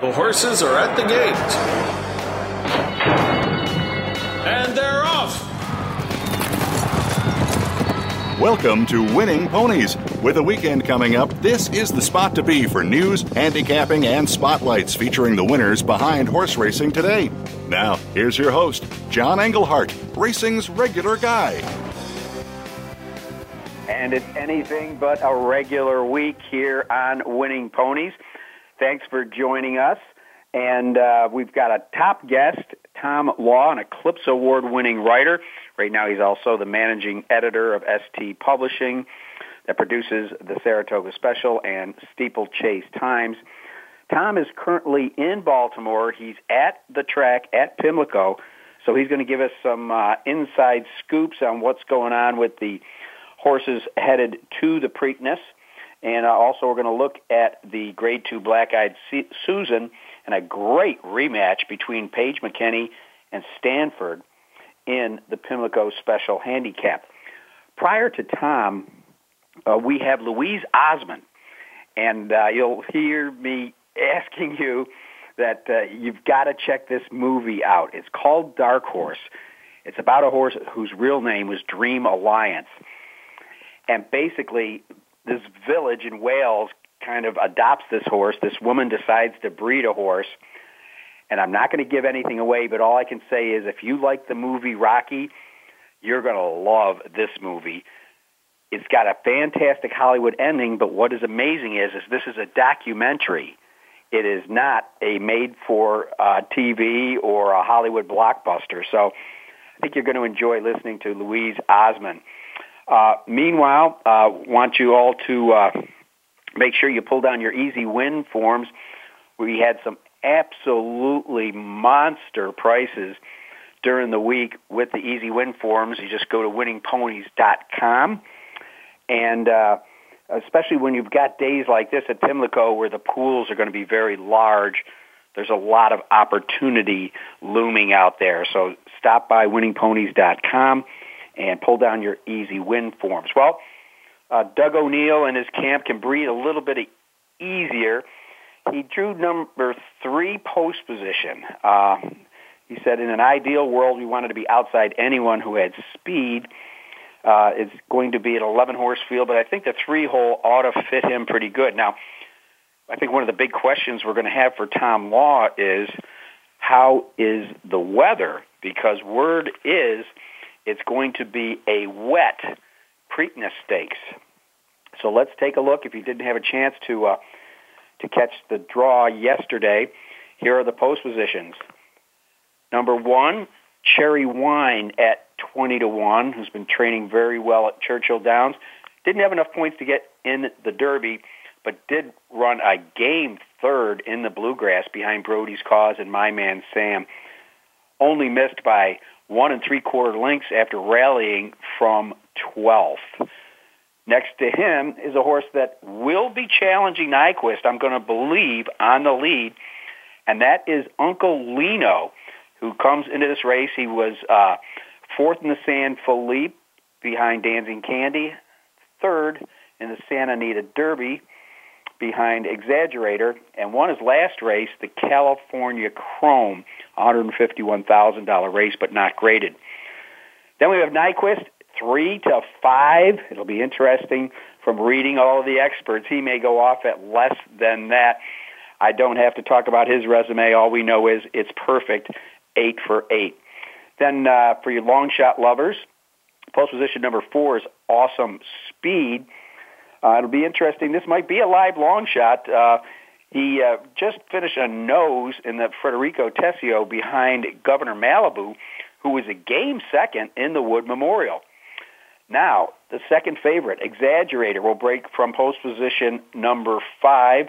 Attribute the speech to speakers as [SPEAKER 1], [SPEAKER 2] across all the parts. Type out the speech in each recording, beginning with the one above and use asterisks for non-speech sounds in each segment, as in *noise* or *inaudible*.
[SPEAKER 1] The horses are at the gate. And they're off.
[SPEAKER 2] Welcome to Winning Ponies. With a weekend coming up, this is the spot to be for news, handicapping, and spotlights featuring the winners behind horse racing today. Now, here's your host, John Englehart, racing's regular guy.
[SPEAKER 3] And it's anything but a regular week here on Winning Ponies. Thanks for joining us. And uh, we've got a top guest, Tom Law, an Eclipse Award winning writer. Right now, he's also the managing editor of ST Publishing that produces the Saratoga Special and Steeplechase Times. Tom is currently in Baltimore. He's at the track at Pimlico. So he's going to give us some uh, inside scoops on what's going on with the horses headed to the Preakness. And uh, also, we're going to look at the Grade 2 Black Eyed Susan and a great rematch between Page McKenney and Stanford in the Pimlico Special Handicap. Prior to Tom, uh, we have Louise Osmond. And uh, you'll hear me asking you that uh, you've got to check this movie out. It's called Dark Horse. It's about a horse whose real name was Dream Alliance. And basically, this village in Wales kind of adopts this horse. This woman decides to breed a horse. And I'm not going to give anything away, but all I can say is if you like the movie Rocky, you're going to love this movie. It's got a fantastic Hollywood ending, but what is amazing is, is this is a documentary. It is not a made for uh, TV or a Hollywood blockbuster. So I think you're going to enjoy listening to Louise Osmond. Uh, meanwhile, uh, want you all to uh, make sure you pull down your easy win forms. We had some absolutely monster prices during the week with the easy win forms. You just go to winningponies.com. And uh, especially when you've got days like this at Pimlico where the pools are going to be very large, there's a lot of opportunity looming out there. So stop by winningponies.com and pull down your easy win forms. Well, uh, Doug O'Neill and his camp can breathe a little bit easier. He drew number three post position. Uh, he said, in an ideal world, we wanted to be outside anyone who had speed. Uh, it's going to be an 11 horse field, but I think the three hole ought to fit him pretty good. Now, I think one of the big questions we're going to have for Tom Law is how is the weather? Because word is it's going to be a wet Preakness Stakes. So let's take a look. If you didn't have a chance to uh, to catch the draw yesterday, here are the post positions. Number one, Cherry Wine at 20 to 1, who's been training very well at Churchill Downs. Didn't have enough points to get in the Derby, but did run a game third in the Bluegrass behind Brody's Cause and My Man Sam. Only missed by one and three quarter lengths after rallying from 12th. Next to him is a horse that will be challenging Nyquist, I'm going to believe, on the lead, and that is Uncle Lino, who comes into this race. He was uh, fourth in the San Felipe behind Dancing Candy, third in the Santa Anita Derby behind Exaggerator, and won his last race, the California Chrome, $151,000 race, but not graded. Then we have Nyquist, three to five. It'll be interesting from reading all of the experts. He may go off at less than that. I don't have to talk about his resume. All we know is it's perfect, eight for eight. Then uh, for your long shot lovers, post position number four is Awesome Speed. Uh, it'll be interesting. This might be a live long shot. Uh, he uh, just finished a nose in the Federico Tessio behind Governor Malibu, who was a game second in the Wood Memorial. Now, the second favorite, Exaggerator, will break from post position number five.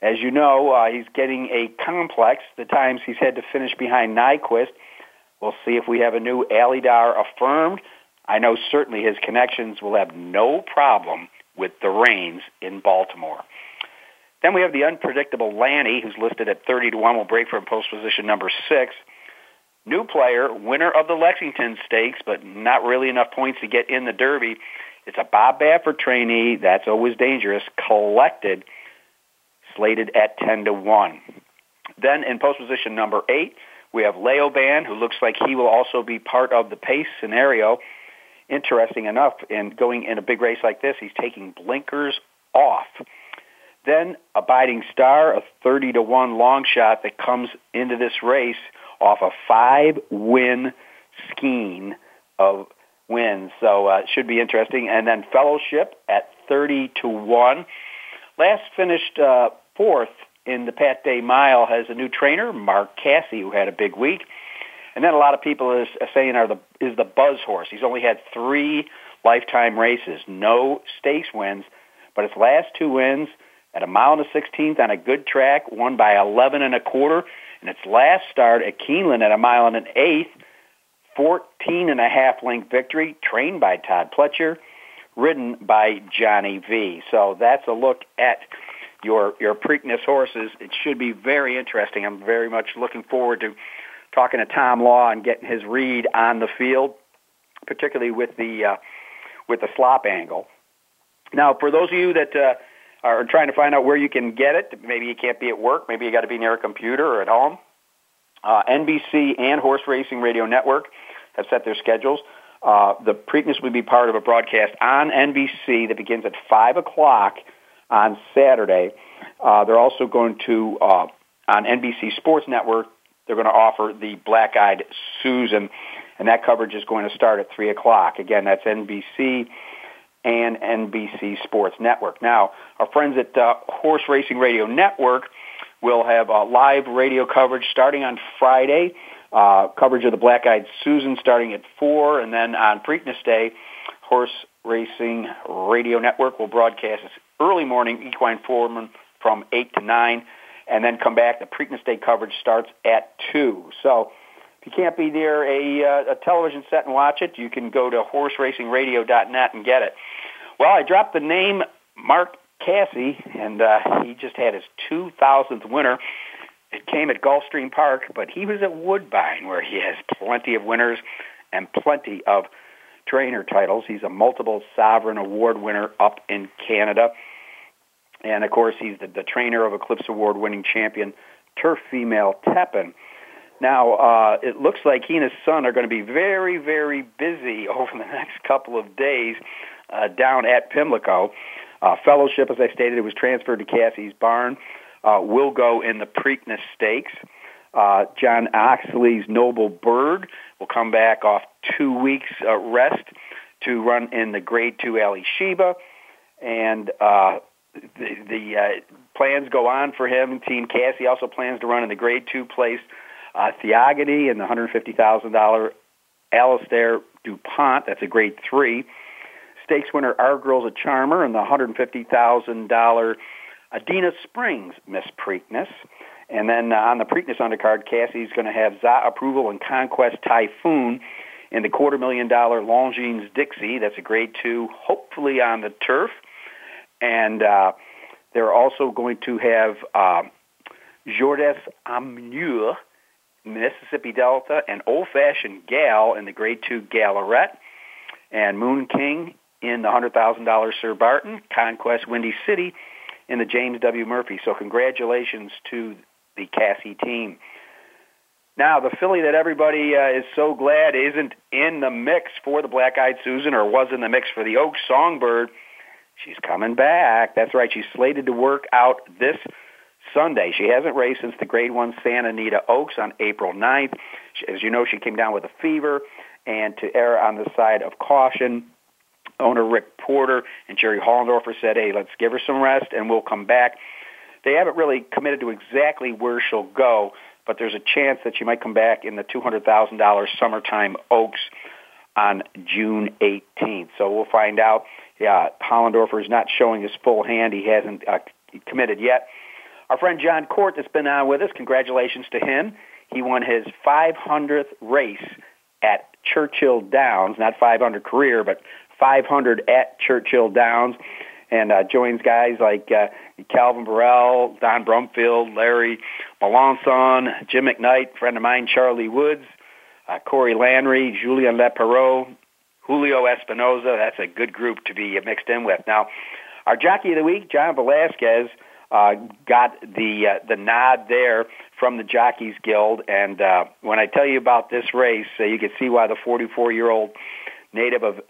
[SPEAKER 3] As you know, uh, he's getting a complex. The times he's had to finish behind Nyquist. We'll see if we have a new Alydar affirmed. I know certainly his connections will have no problem with the reins in Baltimore. Then we have the unpredictable Lani, who's listed at 30 to 1, will break from post position number 6. New player, winner of the Lexington Stakes, but not really enough points to get in the Derby. It's a Bob Baffert trainee. That's always dangerous. Collected, slated at 10 to 1. Then in post position number 8, we have Laoban, who looks like he will also be part of the pace scenario. Interesting enough, in going in a big race like this, he's taking blinkers off. Then Abiding Star, a 30 to 1 long shot that comes into this race off a five win scheme of wins. So uh, it should be interesting. And then Fellowship at 30 to 1. Last finished uh, fourth in the Pat Day Mile has a new trainer, Mark Casse, who had a big week. And then a lot of people is saying are the is the buzz horse. He's only had three lifetime races, no stakes wins, but his last two wins at a mile and a sixteenth on a good track, won by eleven and a quarter, and its last start at Keeneland at a mile and an eighth, fourteen and a half length victory, trained by Todd Pletcher, ridden by Johnny V. So that's a look at your your Preakness horses. It should be very interesting. I'm very much looking forward to talking to Tom Law and getting his read on the field, particularly with the uh, with the slop angle. Now, for those of you that uh, are trying to find out where you can get it, maybe you can't be at work, maybe you got to be near a computer or at home. Uh, NBC and Horse Racing Radio Network have set their schedules. Uh, the Preakness will be part of a broadcast on NBC that begins at 5 o'clock on Saturday. Uh, they're also going to, uh, on NBC Sports Network, they're going to offer the Black Eyed Susan, and that coverage is going to start at 3 o'clock. Again, that's NBC and NBC Sports Network. Now, our friends at uh, Horse Racing Radio Network will have uh, live radio coverage starting on Friday, uh, coverage of the Black Eyed Susan starting at 4, and then on Preakness Day, Horse Racing Radio Network will broadcast early morning equine foreman from 8 to 9, and then come back. The Preakness Day coverage starts at 2. So if you can't be near a, uh, a television set and watch it, you can go to horseracingradio.net and get it. Well, I dropped the name Mark Casse, and uh, he just had his 2,000th winner. It came at Gulfstream Park, but he was at Woodbine, where he has plenty of winners and plenty of trainer titles. He's a multiple Sovereign Award winner up in Canada. And of course, he's the, the trainer of Eclipse Award winning champion Turf Female Tepin. Now, uh, it looks like he and his son are going to be very, very busy *laughs* over the next couple of days uh, down at Pimlico. Uh, fellowship, as I stated, it was transferred to Casse's Barn. Uh, will go in the Preakness Stakes. Uh, John Oxley's Noble Bird will come back off two weeks uh, rest to run in the Grade 2 Alysheba. And uh, the, the uh, plans go on for him. Team Casse also plans to run in the Grade 2 place uh, Theogony and the $150,000 Allaire DuPont. That's a Grade 3. Stakes winner Our Girl's a Charmer and the $150,000 Adena Springs Miss Preakness. And then uh, on the Preakness undercard, Casse's going to have Za Approval and Conquest Typhoon in the quarter million dollar Longines Dixie. That's a grade two, hopefully on the turf. And uh, they're also going to have uh, Jourdain Amur, Mississippi Delta, and Old Fashioned Gal in the grade two Gallorette. And Moon King in the $100,000 Sir Barton, Conquest Windy City in the James W. Murphy. So congratulations to the Casse team. Now, the filly that everybody uh, is so glad isn't in the mix for the Black Eyed Susan or was in the mix for the Oaks Songbird, she's coming back. That's right. She's slated to work out this Sunday. She hasn't raced since the Grade 1 Santa Anita Oaks on April 9th. As you know, she came down with a fever. And to err on the side of caution, owner Rick Porter and Jerry Hollendorfer said, hey, let's give her some rest and we'll come back. They haven't really committed to exactly where she'll go, but there's a chance that she might come back in the $200,000 summertime Oaks on June 18th. So we'll find out. Yeah, Hollendorfer is not showing his full hand. He hasn't uh, committed yet. Our friend John Court that's been on with us, congratulations to him. He won his 500th race at Churchill Downs, not 500 career, but 500 at Churchill Downs, and uh, joins guys like uh, Calvin Borel, Don Brumfield, Larry Melancon, Jim McKnight, friend of mine, Charlie Woods, uh, Corey Lanerie, Julian Leparoux, Julio Espinoza. That's a good group to be mixed in with. Now, our jockey of the week, John Velazquez, uh, got the uh, the nod there from the Jockeys Guild. And uh, when I tell you about this race, uh, you can see why the 44 year old native of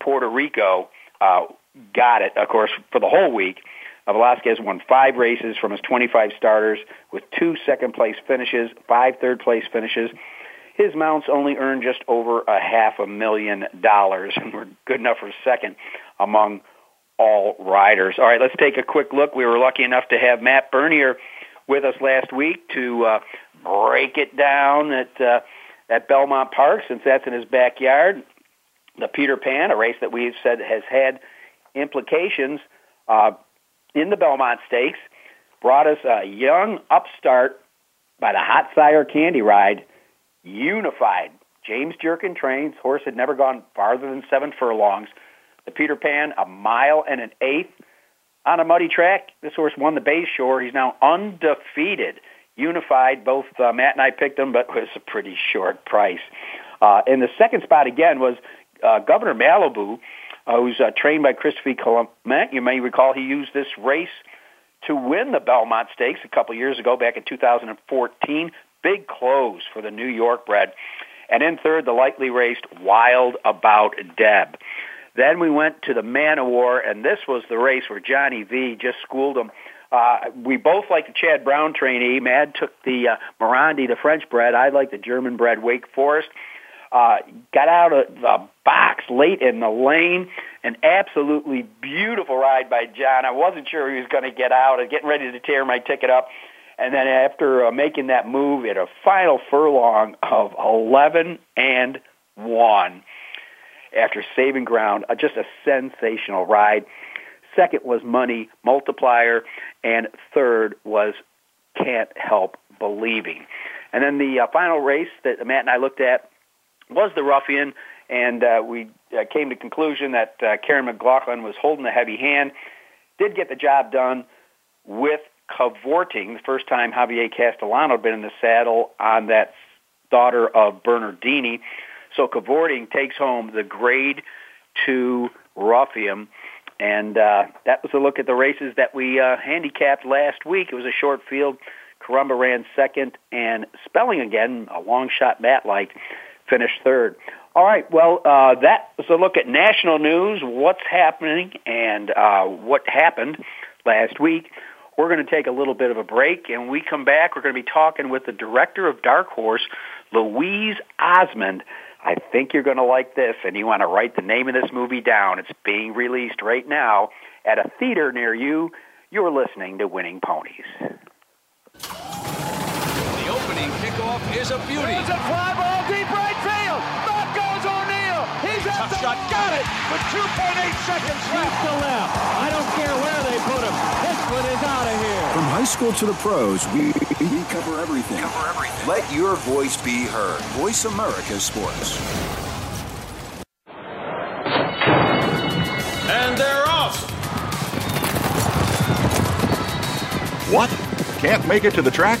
[SPEAKER 3] Puerto Rico uh, got it. Of course, for the whole week, uh, Velazquez won five races from his 25 starters with two second place finishes, five third place finishes. His mounts only earned just over a half a million dollars and were good enough for second among all riders. All right, let's take a quick look. We were lucky enough to have Matt Bernier with us last week to uh, break it down at uh, at Belmont Park, since that's in his backyard. The Peter Pan, a race that we've said has had implications uh, in the Belmont Stakes, brought us a young upstart by the Hot Sire Candy Ride, Unified. James Jerkens trains. Horse had never gone farther than seven furlongs. The Peter Pan, a mile and an eighth on a muddy track. This horse won the Bay Shore. He's now undefeated. Unified, both uh, Matt and I picked him, but it was a pretty short price. Uh, and the second spot again was uh, Governor Malibu, uh, who's uh, trained by Christophe Clement. You may recall he used this race to win the Belmont Stakes a couple years ago, back in 2014. Big close for the New York bred. And in third, the lightly raced Wild About Deb. Then we went to the Man of War, and this was the race where Johnny V just schooled him. Uh, we both like the Chad Brown trainee. Mad took the uh, Morandi, the French bred. I like the German bred Wake Forest. Uh, got out of the box late in the lane. An absolutely beautiful ride by John. I wasn't sure he was going to get out. I was getting ready to tear my ticket up. And then after uh, making that move at a final furlong of 11 and 1 after saving ground, uh, just a sensational ride. Second was Money Multiplier, and third was Can't Help Believing. And then the uh, final race that Matt and I looked at was the Ruffian, and uh, we uh, came to conclusion that uh, Kiaran McLaughlin was holding a heavy hand, did get the job done with cavorting, the first time Javier Castellano had been in the saddle on that daughter of Bernardini. So cavorting takes home the grade two Ruffian. And uh, that was a look at the races that we uh, handicapped last week. It was a short field. Carumba ran second, and Spelling again, a long shot Matt like, finished third. All right, well, uh, that was a look at national news, what's happening, and uh, what happened last week. We're going to take a little bit of a break, and when we come back. We're going to be talking with the director of Dark Horse, Louise Osmond. I think you're going to like this, and you want to write the name of this movie down. It's being released right now at a theater near you. You're listening to Winning Ponies.
[SPEAKER 4] The opening kickoff is a beauty.
[SPEAKER 5] It's a fly ball deep right field. Back goes O'Neill. He's at the
[SPEAKER 4] shot.
[SPEAKER 5] Got it with 2.8 seconds left.
[SPEAKER 6] to left. I don't care where they put him. This one is out of here.
[SPEAKER 7] From high school to the pros, we, we cover everything.
[SPEAKER 4] Cover everything.
[SPEAKER 7] Let your voice be heard. Voice America Sports.
[SPEAKER 1] And they're off.
[SPEAKER 2] What? Can't make it to the track?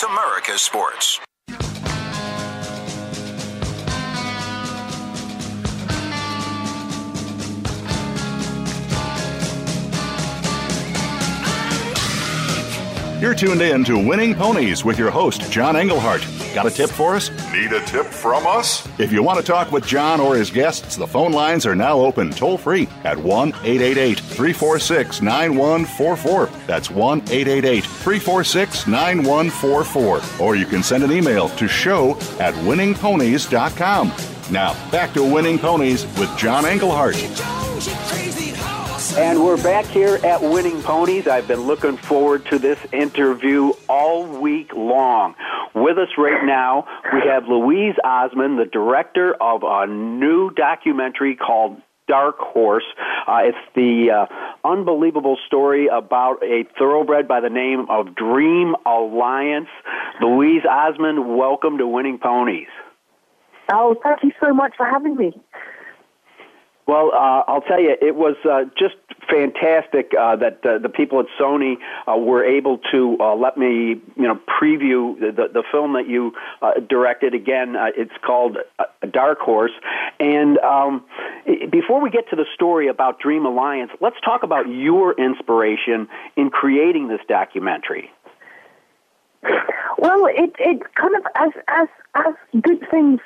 [SPEAKER 7] Voice America Sports.
[SPEAKER 2] You're tuned in to Winning Ponies with your host, John Englehart. Got a tip for us?
[SPEAKER 8] Need a tip from us?
[SPEAKER 2] If you want to talk with John or his guests, the phone lines are now open toll free at 1 888 346 9144. That's 1 888 346 9144. Or you can send an email to show at winningponies.com. Now, back to Winning Ponies with John Englehart.
[SPEAKER 3] And we're back here at Winning Ponies. I've been looking forward to this interview all week long. With us right now, we have Louise Osmond, the director of a new documentary called Dark Horse. Uh, it's the uh, unbelievable story about a thoroughbred by the name of Dream Alliance. Louise Osmond, welcome to Winning Ponies.
[SPEAKER 9] Oh, thank you so much for having me.
[SPEAKER 3] Well, uh, I'll tell you, it was uh, just fantastic uh, that uh, the people at Sony uh, were able to uh, let me, you know, preview the, the, the film that you uh, directed. Again, uh, it's called uh, Dark Horse. And um, before we get to the story about Dream Alliance, let's talk about your inspiration in creating this documentary.
[SPEAKER 9] Well, it it kind of as as as good things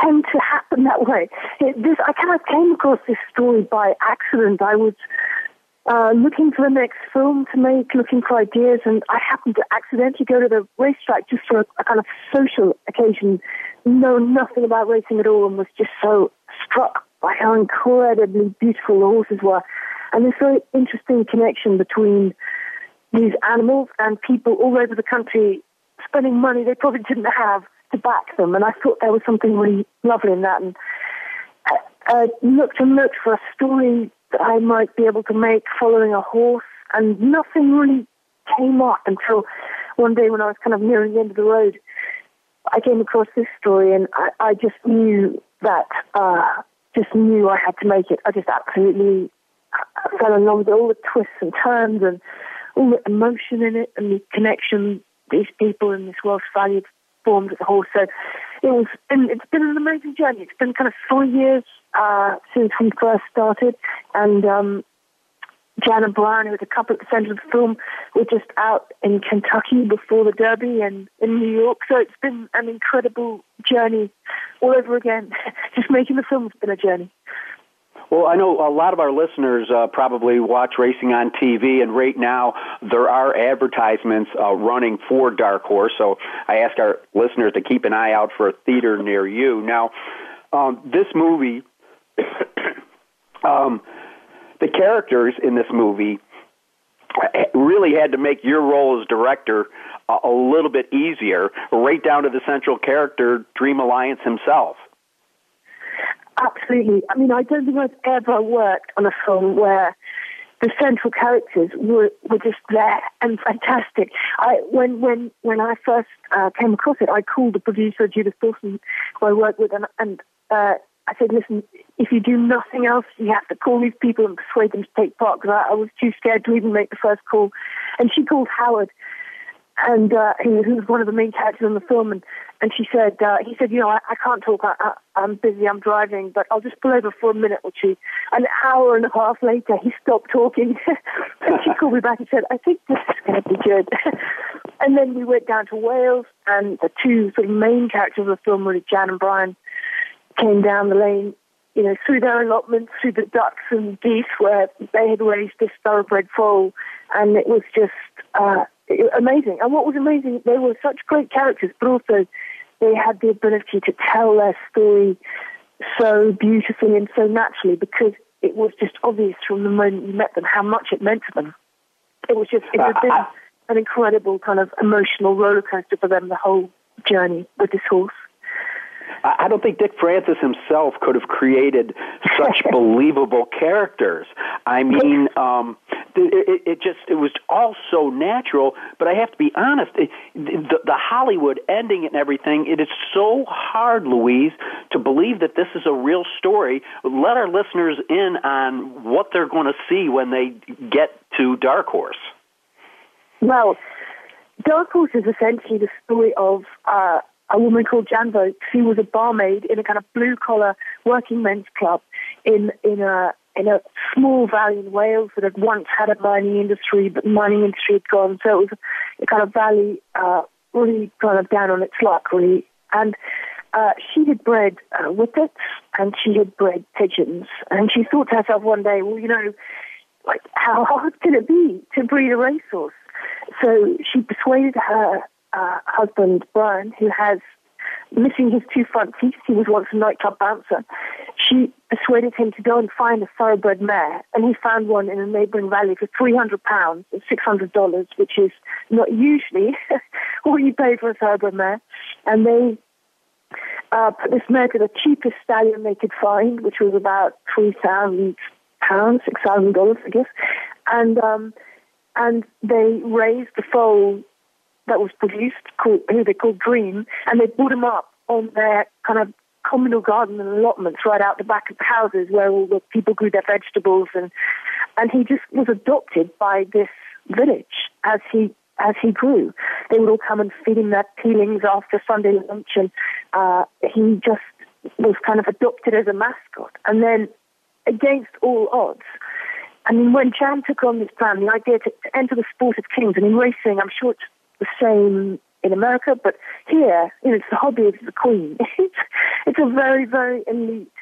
[SPEAKER 9] tend to happen that way. It, this I kind of came across this story by accident. I was uh, looking for the next film to make, looking for ideas, and I happened to accidentally go to the racetrack just for a, a kind of social occasion, know nothing about racing at all, and was just so struck by how incredibly beautiful the horses were, and this very interesting connection between these animals and people all over the country spending money they probably didn't have to back them. And I thought there was something really lovely in that. And I, I looked and looked for a story that I might be able to make following a horse, and nothing really came up until one day when I was kind of nearing the end of the road. I came across this story, and I, I just knew that, uh, just knew I had to make it. I just absolutely fell in love with all the twists and turns and all the emotion in it and the connection these people in this Welsh Valley formed a whole. So it was, and it's been an amazing journey. It's been kind of four years uh, since we first started, and um, Jan and Brian, who was a couple at the centre of the film, were just out in Kentucky before the Derby and in New York. So it's been an incredible journey all over again. *laughs* just making the film has been a journey.
[SPEAKER 3] Well, I know a lot of our listeners uh, probably watch racing on TV, and right now there are advertisements uh, running for Dark Horse. So I ask our listeners to keep an eye out for a theater near you. Now, um, this movie, *coughs* um, the characters in this movie uh, really had to make your role as director a, a little bit easier, right down to the central character, Dream Alliance himself.
[SPEAKER 9] Absolutely. I mean, I don't think I've ever worked on a film where the central characters were, were just there and fantastic. I, when when when I first uh, came across it, I called the producer Judith Dawson, who I work with, and, and uh, I said, "Listen, if you do nothing else, you have to call these people and persuade them to take part." Because I, I was too scared to even make the first call. And she called Howard, and uh, who, who was one of the main characters in the film, and and she said, uh, he said, you know, I, I can't talk. I, am busy. I'm driving, but I'll just pull over for a minute or two. An hour and a half later, he stopped talking, *laughs* and she called me back and said, I think this is going to be good. *laughs* and then we went down to Wales, and the two sort of main characters of the film, really Jan and Brian, came down the lane. You know, through their allotments, through the ducks and geese where they had raised this thoroughbred foal, and it was just uh, amazing. And what was amazing, they were such great characters, but also they had the ability to tell their story so beautifully and so naturally because it was just obvious from the moment you met them how much it meant to them. It was just, it had been an incredible kind of emotional roller coaster for them the whole journey with this horse.
[SPEAKER 3] I don't think Dick Francis himself could have created such *laughs* believable characters. I mean, um, it, it just it was all so natural. But I have to be honest, it, the, the Hollywood ending and everything. It is so hard, Louise, to believe that this is a real story. Let our listeners in on what they're going to see when they get to Dark Horse.
[SPEAKER 9] Well, Dark Horse is essentially the story of uh, a woman called Jan Vogt. She was a barmaid in a kind of blue collar working men's club in in a in a small valley in Wales that had once had a mining industry, but the mining industry had gone. So it was a kind of valley uh, really kind of down on its luck, really. And uh, she had bred uh, whippets and she had bred pigeons. And she thought to herself one day, well, you know, like, how *laughs* hard can it be to breed a racehorse? So she persuaded her uh, husband, Brian, who has missing his two front teeth. He was once a nightclub bouncer. She persuaded him to go and find a thoroughbred mare, and he found one in a neighboring valley for three hundred pounds, six hundred dollars, which is not usually *laughs* what you pay for a thoroughbred mare. And they uh, put this mare to the cheapest stallion they could find, which was about three thousand pounds, six thousand dollars, I guess. And um, and they raised the foal that was produced, called, who they called Dream, and they put him up on their kind of communal garden and allotments right out the back of the houses where all the people grew their vegetables and and he just was adopted by this village as he as he grew. They would all come and feed him their peelings after Sunday lunch and uh, he just was kind of adopted as a mascot. And then against all odds, I mean, when Jan took on this plan, the idea to, to enter the sport of kings, and in racing, I'm sure it's the same in America, but here, you know, it's the hobby of the queen. *laughs* It's, a very, very elite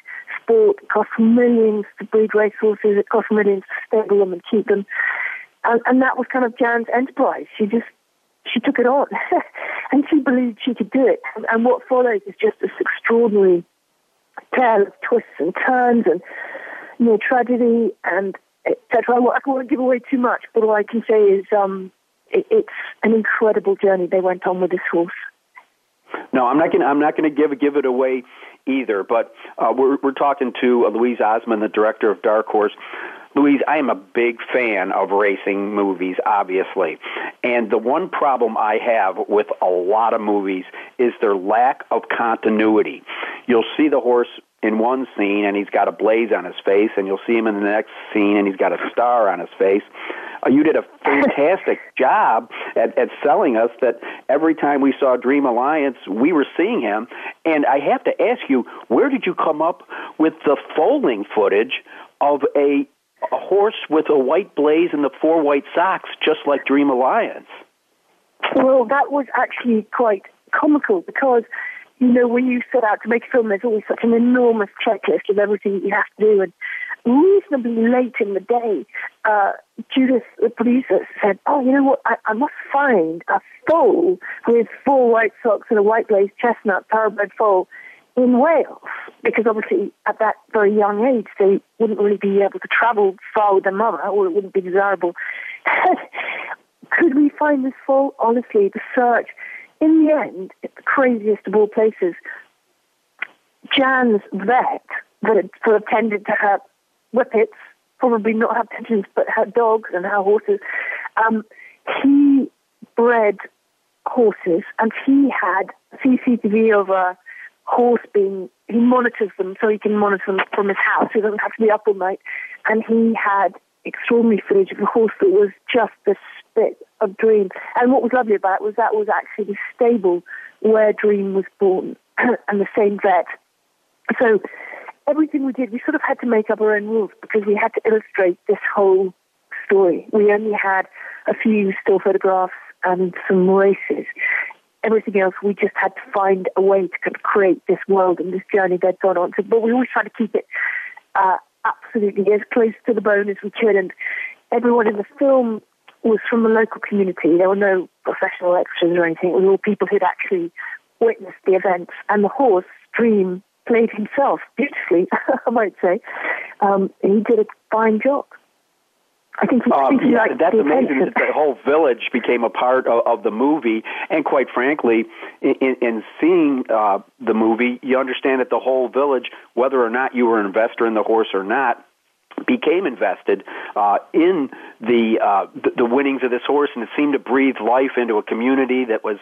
[SPEAKER 9] sport. It costs millions to breed racehorses. It costs millions to stable them and keep them. And, and that was kind of Jan's enterprise. She just, she took it on. *laughs* and she believed she could do it. And, and what follows is just this extraordinary tale of twists and turns and, you know, tragedy and etc. I won't want to give away too much, but all I can say is, um, it's an incredible journey they went on with this horse.
[SPEAKER 3] No, I'm not going. I'm not going to give give it away either. But uh, we're we're talking to uh, Louise Osmond, the director of Dark Horse. Louise, I am a big fan of racing movies, obviously. And the one problem I have with a lot of movies is their lack of continuity. You'll see the horse in one scene and he's got a blaze on his face, and you'll see him in the next scene and he's got a star on his face. Uh, you did a fantastic *laughs* job at, at selling us that every time we saw Dream Alliance, we were seeing him. And I have to ask you, where did you come up with the foaling footage of a, a horse with a white blaze and the four white socks, just like Dream Alliance?
[SPEAKER 9] Well, that was actually quite comical because you know, when you set out to make a film, there's always such an enormous checklist of everything you have to do. And reasonably late in the day, uh, Judith, the producer, said, "Oh, you know what? I, I must find a foal with four white socks and a white glazed chestnut thoroughbred foal in Wales, because obviously at that very young age they wouldn't really be able to travel far with their mother, or it wouldn't be desirable." *laughs* Could we find this foal? Honestly, the search. In the end, the craziest of all places. Jan's vet that had sort of tended to her whippets, probably not her pigeons, but her dogs and her horses. Um, he bred horses, and he had CCTV of a horse being. He monitors them so he can monitor them from his house. He doesn't have to be up all night. And he had extraordinary footage of a horse that was just the spit of Dream. And what was lovely about it was that was actually the stable where Dream was born, *clears throat* and the same vet. So everything we did, we sort of had to make up our own rules because we had to illustrate this whole story. We only had a few still photographs and some races. Everything else, we just had to find a way to create this world and this journey they'd gone on to. But we always tried to keep it uh, absolutely as close to the bone as we could. And everyone in the film was from the local community. There were no professional extras or anything. It was all people who'd actually witnessed the events. And the horse, Dream, played himself beautifully, *laughs* I might say. Um, he did a fine job. I think he, um,
[SPEAKER 3] yeah, that's amazing that the whole village became a part of, of the movie. And quite frankly, in, in seeing uh, the movie, you understand that the whole village, whether or not you were an investor in the horse or not, became invested uh, in the, uh, the the winnings of this horse, and it seemed to breathe life into a community that was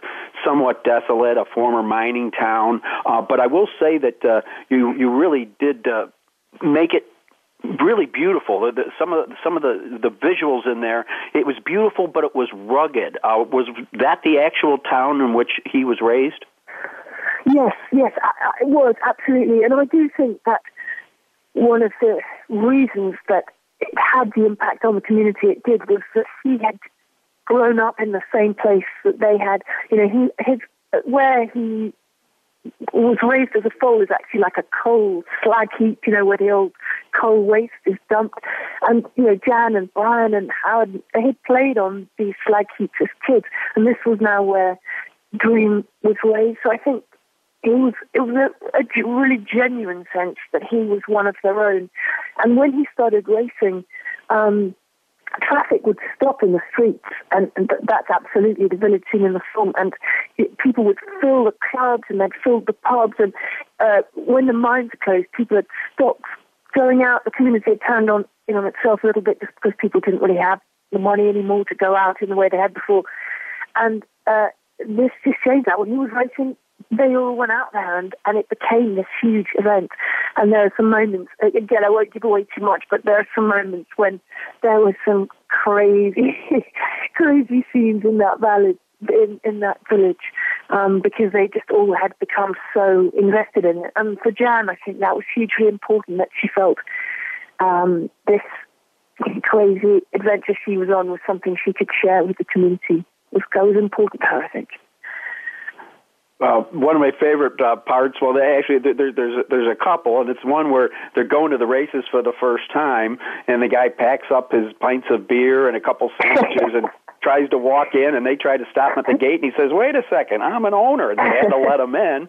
[SPEAKER 3] somewhat desolate, a former mining town. Uh, but I will say that uh, you you really did uh, make it really beautiful. The, the, some of the, some of the the visuals in there, it was beautiful, but it was rugged. Uh, was that the actual town in which he was raised?
[SPEAKER 9] Yes, yes, I, I, it was absolutely, and I do think that one of the reasons that it had the impact on the community it did was that he had grown up in the same place that they had. You know, he his where he was raised as a foal is actually like a coal slag heap, you know, where the old coal waste is dumped. And, you know, Jan and Brian and Howard, they had played on these slag heaps as kids. And this was now where Dream was raised. So I think it was, it was a, a really genuine sense that he was one of their own. And when he started racing, um, traffic would stop in the streets, and, and that's absolutely the village scene in the film. And it, people would fill the clubs and they'd fill the pubs. And uh, when the mines closed, people had stopped going out. The community had turned on, in on itself a little bit just because people didn't really have the money anymore to go out in the way they had before. And uh, this just changed that. When he was racing, they all went out there and, and it became this huge event. And there are some moments, again, I won't give away too much, but there are some moments when there were some crazy, *laughs* crazy scenes in that village, in, in that village, um, because they just all had become so invested in it. And for Jan, I think that was hugely important that she felt um, this crazy adventure she was on was something she could share with the community. It was, it was important to her, I think.
[SPEAKER 3] Uh, one of my favorite uh, parts. Well, they actually there, there's a, there's a couple, and it's one where they're going to the races for the first time, and the guy packs up his pints of beer and a couple sandwiches and *laughs* tries to walk in, and they try to stop him at the gate, and he says, "Wait a second, I'm an owner." And they had to let him in,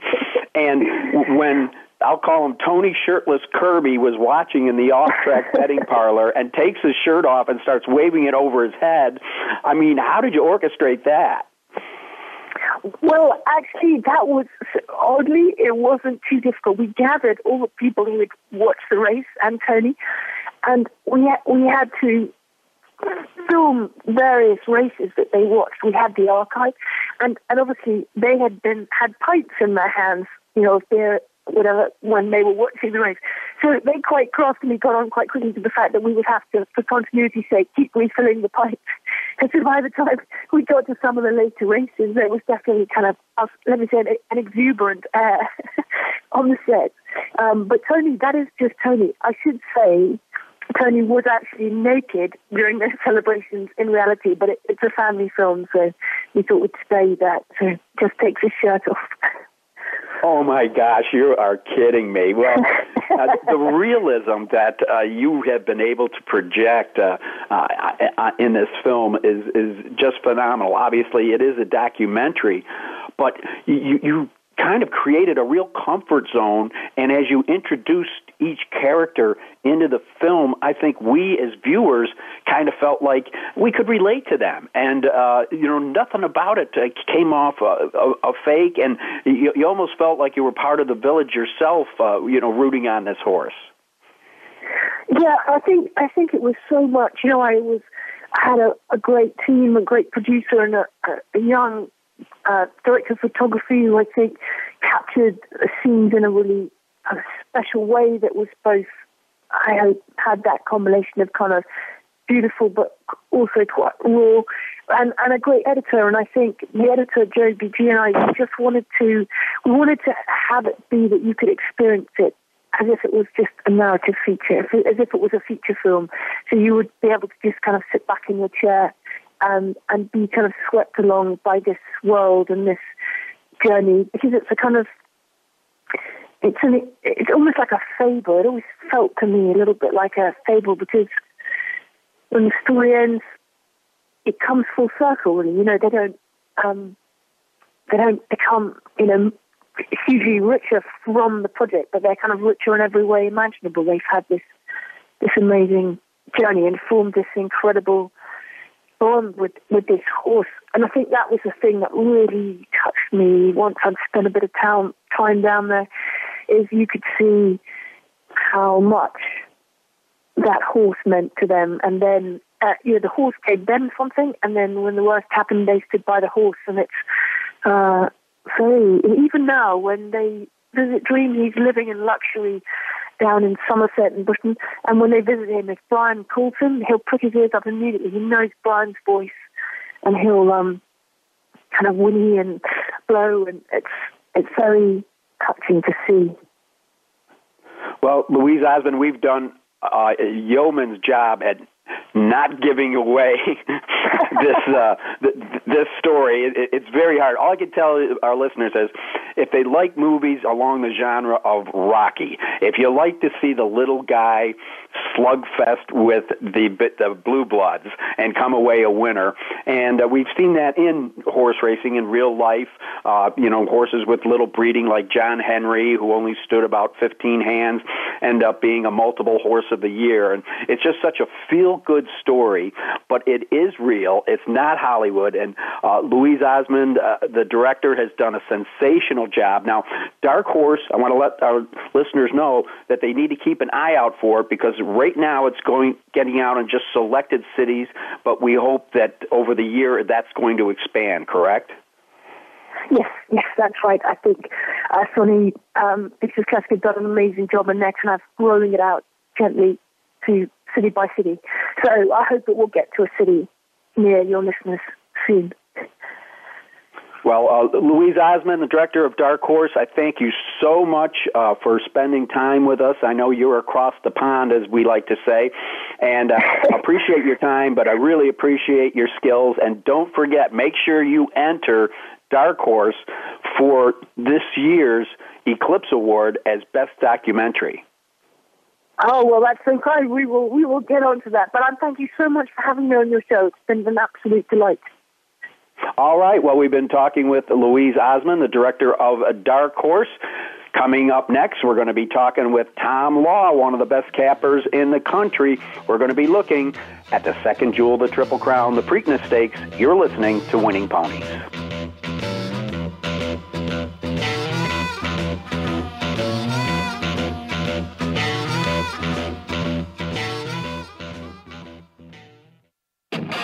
[SPEAKER 3] and when I'll call him Tony Shirtless Kirby was watching in the off-track *laughs* betting parlor and takes his shirt off and starts waving it over his head. I mean, how did you orchestrate that?
[SPEAKER 9] Well, actually, that was oddly, it wasn't too difficult. We gathered all the people who had watched the race and Tony, and we had, we had to film various races that they watched. We had the archive, and and obviously they had been had pints in their hands, you know, if they're whatever when they were watching the race. So they quite craftily got on quite quickly to the fact that we would have to, for continuity's sake, keep refilling the pipes. *laughs* And so by the time we got to some of the later races, there was definitely kind of, let me say, an exuberant air *laughs* on the set. Um, but Tony, that is just Tony. I should say Tony was actually naked during the *laughs* celebrations in reality, but it, it's a family film, so we thought we'd stay that. So just takes his shirt off.
[SPEAKER 3] Oh my gosh, you are kidding me. Well, *laughs* uh, the realism that uh, you have been able to project uh, uh, uh, in this film is is just phenomenal. Obviously, it is a documentary, but you you kind of created a real comfort zone. And as you introduced each character into the film, I think we as viewers kind of felt like we could relate to them. And, uh, you know, nothing about it uh, came off a, a, a fake, and you, you almost felt like you were part of the village yourself, uh, you know, rooting on this horse.
[SPEAKER 9] Yeah, I think I think it was so much. You know, I was I had a, a great team, a great producer, and a, a young uh, director of photography who I think captured scenes in a really uh, special way that was both, I had that combination of kind of beautiful but also quite raw and, and a great editor. And I think the editor, Joby Gee, and I just wanted to, we wanted to have it be that you could experience it as if it was just a narrative feature, as if it was a feature film. So you would be able to just kind of sit back in your chair and and be kind of swept along by this world and this journey because it's a kind of it's an it's almost like a fable. It always felt to me a little bit like a fable because when the story ends, it comes full circle. Really, you know, they don't um, they don't become you know hugely richer from the project, but they're kind of richer in every way imaginable. They've had this this amazing journey and formed this incredible bond with, with this horse. And I think that was the thing that really touched me once I'd spent a bit of town, time down there, is you could see how much that horse meant to them. And then, uh, you know, the horse gave them something, and then when the worst happened, they stood by the horse. And it's uh, so, even now, when they visit Dream, he's living in luxury down in Somerset in Britain. And when they visit him, if Brian calls him, he'll put his ears up immediately. He knows Brian's voice, and he'll um, kind of whinny and blow, and it's it's very touching to see.
[SPEAKER 3] Well, Louise Osmond, we've done uh, a yeoman's job at not giving away *laughs* this uh, th- this story. It, it's very hard. All I can tell our listeners is if they like movies along the genre of Rocky, if you like to see the little guy slugfest with the the blue bloods and come away a winner, and uh, we've seen that in horse racing in real life. Uh, you know, horses with little breeding like John Henry, who only stood about 15 hands, end up being a multiple horse of the year, and it's just such a feel good story. But it is real. It's not Hollywood, and uh, Louise Osmond, uh, the director, has done a sensational job. Now, Dark Horse, I want to let our listeners know that they need to keep an eye out for it because right now it's going getting out in just selected cities, but we hope that over the year that's going to expand. Correct?
[SPEAKER 9] Yes, yes, that's right. I think uh, Sony um, Pictures Classic has done an amazing job, and they're kind of rolling it out gently to city by city. So I hope it will get to a city near your listeners soon.
[SPEAKER 3] Well, uh, Louise Osmond, the director of Dark Horse, I thank you so much uh, for spending time with us. I know you're across the pond, as we like to say, and uh, *laughs* appreciate your time, but I really appreciate your skills. And don't forget, make sure you enter Dark Horse for this year's Eclipse Award as Best Documentary.
[SPEAKER 9] Oh well, that's so kind. We will we will get on to that. But I thank you so much for having me on your show. It's been an absolute delight.
[SPEAKER 3] All right. Well, we've been talking with Louise Osmond, the director of Dark Horse. Coming up next, we're going to be talking with Tom Law, one of the best cappers in the country. We're going to be looking at the second jewel the Triple Crown, the Preakness Stakes. You're listening to Winning Ponies.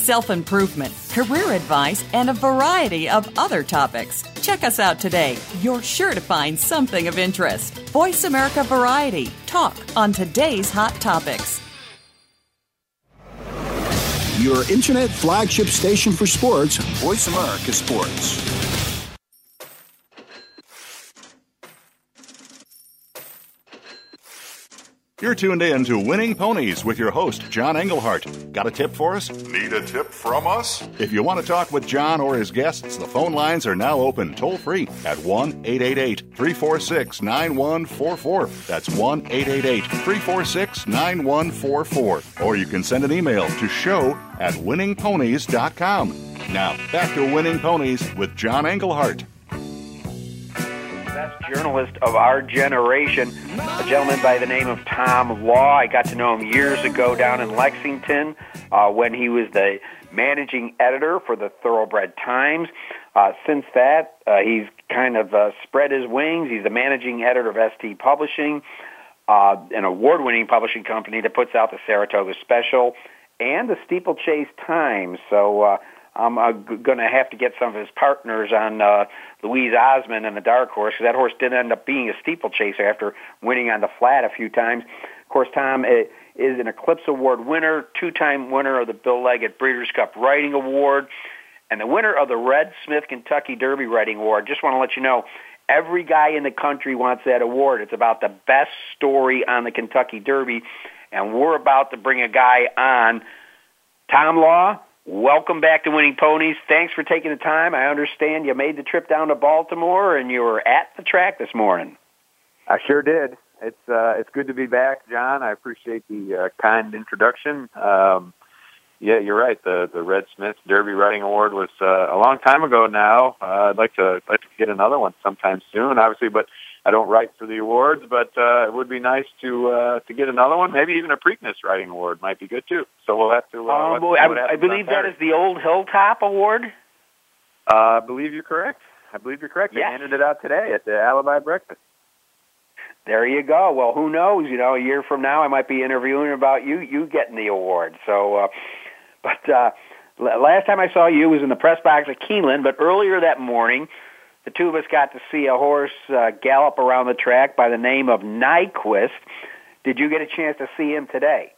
[SPEAKER 10] self improvement, career advice, and a variety of other topics. Check us out today. You're sure to find something of interest. Voice America Variety. Talk on today's hot topics.
[SPEAKER 7] Your internet flagship station for sports, Voice America Sports.
[SPEAKER 2] You're tuned in to Winning Ponies with your host, John Englehart. Got a tip for us?
[SPEAKER 8] Need a tip from us?
[SPEAKER 2] If you want to talk with John or his guests, the phone lines are now open toll free at 1 888 346 9144. That's 1 888 346 9144. Or you can send an email to show at winningponies.com. Now, back to Winning Ponies with John Englehart
[SPEAKER 3] best journalist of our generation, a gentleman by the name of Tom Law. I got to know him years ago down in Lexington uh, when he was the managing editor for the Thoroughbred Times. Uh, since that, uh, he's kind of uh, spread his wings. He's the managing editor of ST Publishing, uh, an award-winning publishing company that puts out the Saratoga Special and the Steeplechase Times. So uh, I'm uh, g- going to have to get some of his partners on uh, Louise Osmond and the Dark Horse because that horse did end up being a steeplechaser after winning on the flat a few times. Of course, Tom uh, is an Eclipse Award winner, two-time winner of the Bill Leggett Breeders' Cup Writing Award, and the winner of the Red Smith Kentucky Derby Writing Award. Just want to let you know, every guy in the country wants that award. It's about the best story on the Kentucky Derby, and we're about to bring a guy on. Tom Law, Welcome back to Winning Ponies. Thanks for taking the time. I understand you made the trip down to Baltimore and you were at the track this morning.
[SPEAKER 11] I sure did.
[SPEAKER 12] it's uh, it's good to be back, John. I appreciate the uh, kind introduction. Um, yeah, you're right. The the Red Smith Derby Writing Award was uh, a long time ago now. Uh, I'd like to like to get another one sometime soon, obviously, but I don't write for the awards. But uh, it would be nice to uh, to get another one. Maybe even a Preakness Writing Award might be good too. So we'll have to. Uh,
[SPEAKER 3] um, well, I, I believe that is the Old Hilltop Award.
[SPEAKER 12] Uh, I believe you're correct. I believe you're correct. They handed it out today at the Alibi Breakfast.
[SPEAKER 3] There you go. Well, who knows? You know, a year from now, I might be interviewing about you, you getting the award. So, uh, but uh, last time I saw you was in the press box at Keeneland. But earlier that morning, the two of us got to see a horse uh, gallop around the track by the name of Nyquist. Did you get a chance to see him today?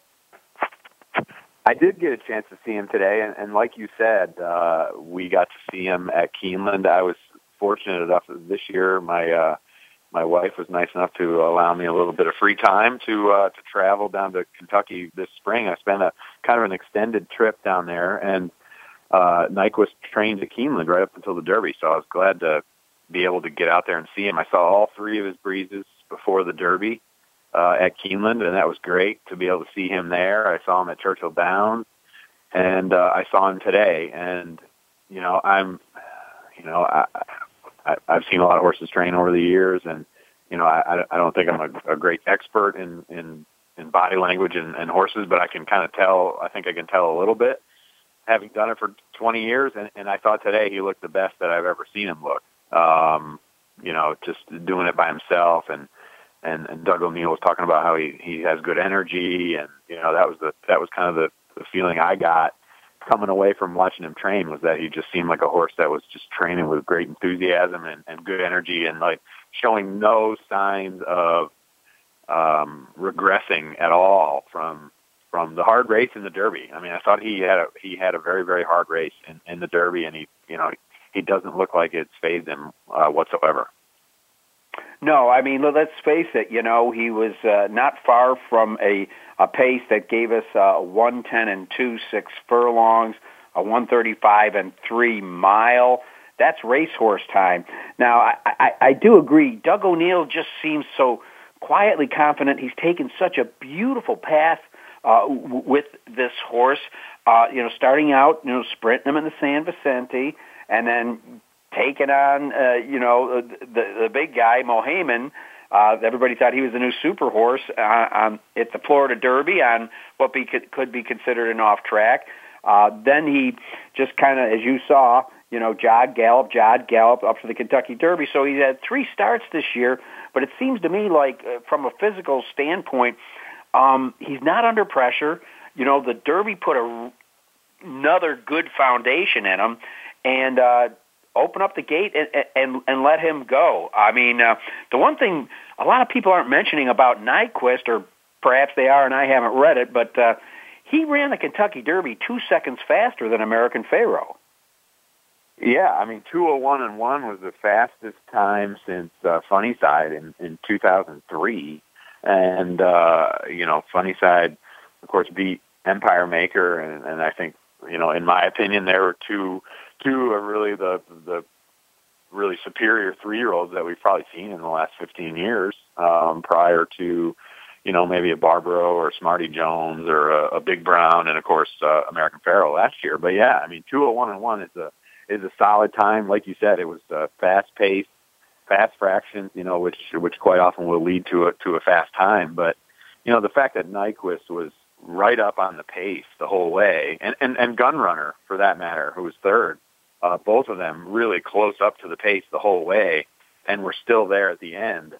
[SPEAKER 12] I did get a chance to see him today, and, and like you said, uh, we got to see him at Keeneland. I was fortunate enough that this year. My uh, my wife was nice enough to allow me a little bit of free time to uh, to travel down to Kentucky this spring. I spent a kind of an extended trip down there, and uh, Nyquist trained at Keeneland right up until the Derby, so I was glad to be able to get out there and see him. I saw all three of his breezes before the Derby uh, at Keeneland, and that was great to be able to see him there. I saw him at Churchill Downs, and uh, I saw him today. And you know, I'm, you know, I, I I've seen a lot of horses train over the years, and you know, I I don't think I'm a, a great expert in in in body language and, and horses, but I can kind of tell. I think I can tell a little bit, having done it for 20 years. And, and I thought today he looked the best that I've ever seen him look. Um, you know, just doing it by himself and and, and Doug O'Neill was talking about how he he has good energy, and you know that was the that was kind of the, the feeling I got coming away from watching him train was that he just seemed like a horse that was just training with great enthusiasm and, and good energy, and like showing no signs of um, regressing at all from from the hard race in the Derby. I mean, I thought he had a he had a very very hard race in, in the Derby, and he you know he doesn't look like it's phased him uh, whatsoever.
[SPEAKER 3] No, I mean, let's face it. You know, he was uh, not far from a a pace that gave us uh, one ten and two six furlongs, a one thirty five and three mile. That's racehorse time. Now, I, I, I do agree. Doug O'Neill just seems so quietly confident. He's taken such a beautiful path uh, with this horse. Uh, you know, starting out, you know, sprinting him in the San Vicente, and then taking on, uh, you know, the, the big guy, Mohaymen. Uh, everybody thought he was the new super horse uh, on, at the Florida Derby on what be, could, could be considered an off track. Uh, then he just kind of, as you saw, you know, jog, gallop, jog, gallop up to the Kentucky Derby. So he's had three starts this year, but it seems to me like uh, from a physical standpoint, um, he's not under pressure. You know, the Derby put a, another good foundation in him, and uh, open up the gate and, and and let him go. I mean, uh, the one thing a lot of people aren't mentioning about Nyquist, or perhaps they are, and I haven't read it, but uh, he ran the Kentucky Derby two seconds faster than American Pharoah.
[SPEAKER 12] Yeah, I mean, 201 and 1 was the fastest time since uh, Funny Cide in, in 2003. And, uh, you know, Funny Cide, of course, beat Empire Maker. And, and I think, you know, in my opinion, there were two, two are really the, the really superior three year olds that we've probably seen in the last 15 years, um, prior to, you know, maybe a Barbaro or Smarty Jones or a, a Big Brown and of course, uh, American Pharoah last year. But yeah, I mean, 201 and 1 is a, is a solid time. Like you said, it was uh, fast paced, fast fractions, you know, which which quite often will lead to a to a fast time. But you know, the fact that Nyquist was right up on the pace the whole way, and and and Gun Runner for that matter, who was third, uh, both of them really close up to the pace the whole way, and were still there at the end.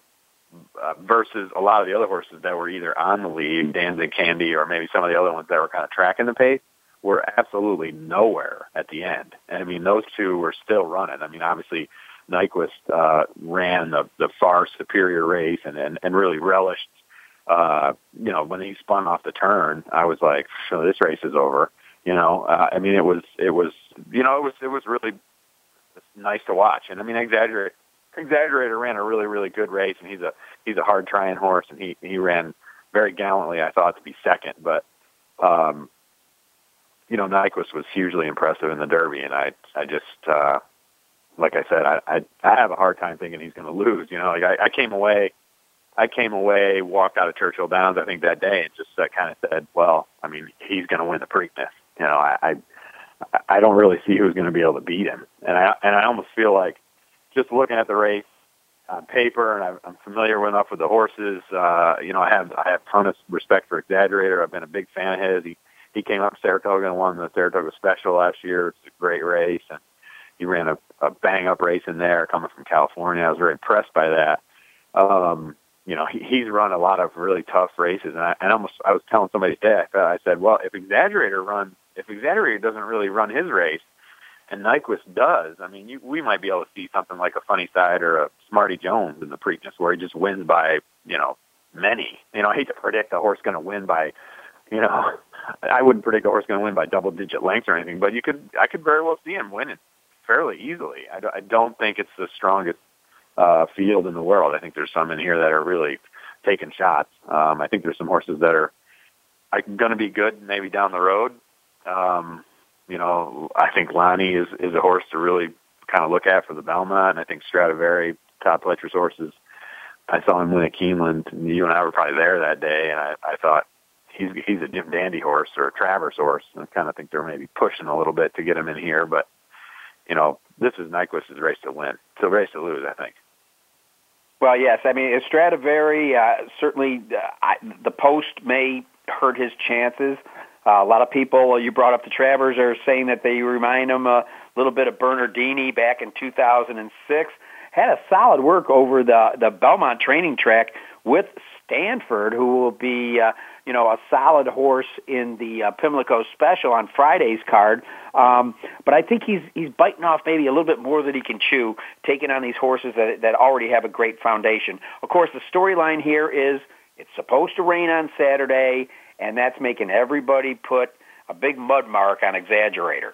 [SPEAKER 12] Uh, versus a lot of the other horses that were either on the lead, Danzing Candy, or maybe some of the other ones that were kind of tracking the pace were absolutely nowhere at the end. And I mean, those two were still running. I mean, obviously, Nyquist uh, ran the, the far superior race and, and, and really relished, uh, you know, when he spun off the turn, I was like, so this race is over. You know, uh, I mean, it was, it was, you know, it was, it was really nice to watch. And I mean, exaggerate, exaggerator ran a really, really good race and he's a, he's a hard trying horse and he, he ran very gallantly, I thought, to be second, but, um, you know, Nyquist was hugely impressive in the Derby, and I, I just, uh, like I said, I, I, I have a hard time thinking he's going to lose. You know, like I, I came away I came away, walked out of Churchill Downs, I think that day, and just uh, kind of said, well, I mean, he's going to win the Preakness. You know, I, I I don't really see who's going to be able to beat him, and I and I almost feel like just looking at the race on paper, and I'm familiar enough with the horses. Uh, you know, I have I have ton of respect for Exaggerator. I've been a big fan of his. He he came up to Saratoga and won the Saratoga Special last year. It's a great race, and he ran a, a bang up race in there coming from California. I was very impressed by that. Um, you know, he, he's run a lot of really tough races, and I, and almost I was telling somebody today, I, I said, well, if Exaggerator runs, if Exaggerator doesn't really run his race, and Nyquist does, I mean, you, we might be able to see something like a Funny Cide or a Smarty Jones in the Preakness, where he just wins by, you know, many. You know, I hate to predict a horse going to win by, you know, *laughs* I wouldn't predict a horse going to win by double digit lengths or anything, but you could, I could very well see him winning fairly easily. I, I don't think it's the strongest uh, field in the world. I think there's some in here that are really taking shots. Um, I think there's some horses that are, are going to be good maybe down the road. Um, you know, I think Lani is is a horse to really kind of look at for the Belmont, and I think Stradivari, Todd Pletcher's horses. I saw him win at Keeneland. You and I were probably there that day, and I, I thought he's he's a Jim Dandy horse or a Travers horse. And I kind of think they're maybe pushing a little bit to get him in here, but you know, this is Nyquist's race to win. A race to lose, I think.
[SPEAKER 3] Well, yes. I mean, Stradivari uh, certainly uh, I, the post may hurt his chances. Uh, a lot of people, you brought up the Travers, are saying that they remind them a little bit of Bernardini back in 2006. Had a solid work over the the Belmont training track with Stanford, who will be, uh, you know, a solid horse in the uh, Pimlico Special on Friday's card. Um, but I think he's he's biting off maybe a little bit more than he can chew, taking on these horses that that already have a great foundation. Of course, the storyline here is it's supposed to rain on Saturday and that's making everybody put a big mud mark on Exaggerator.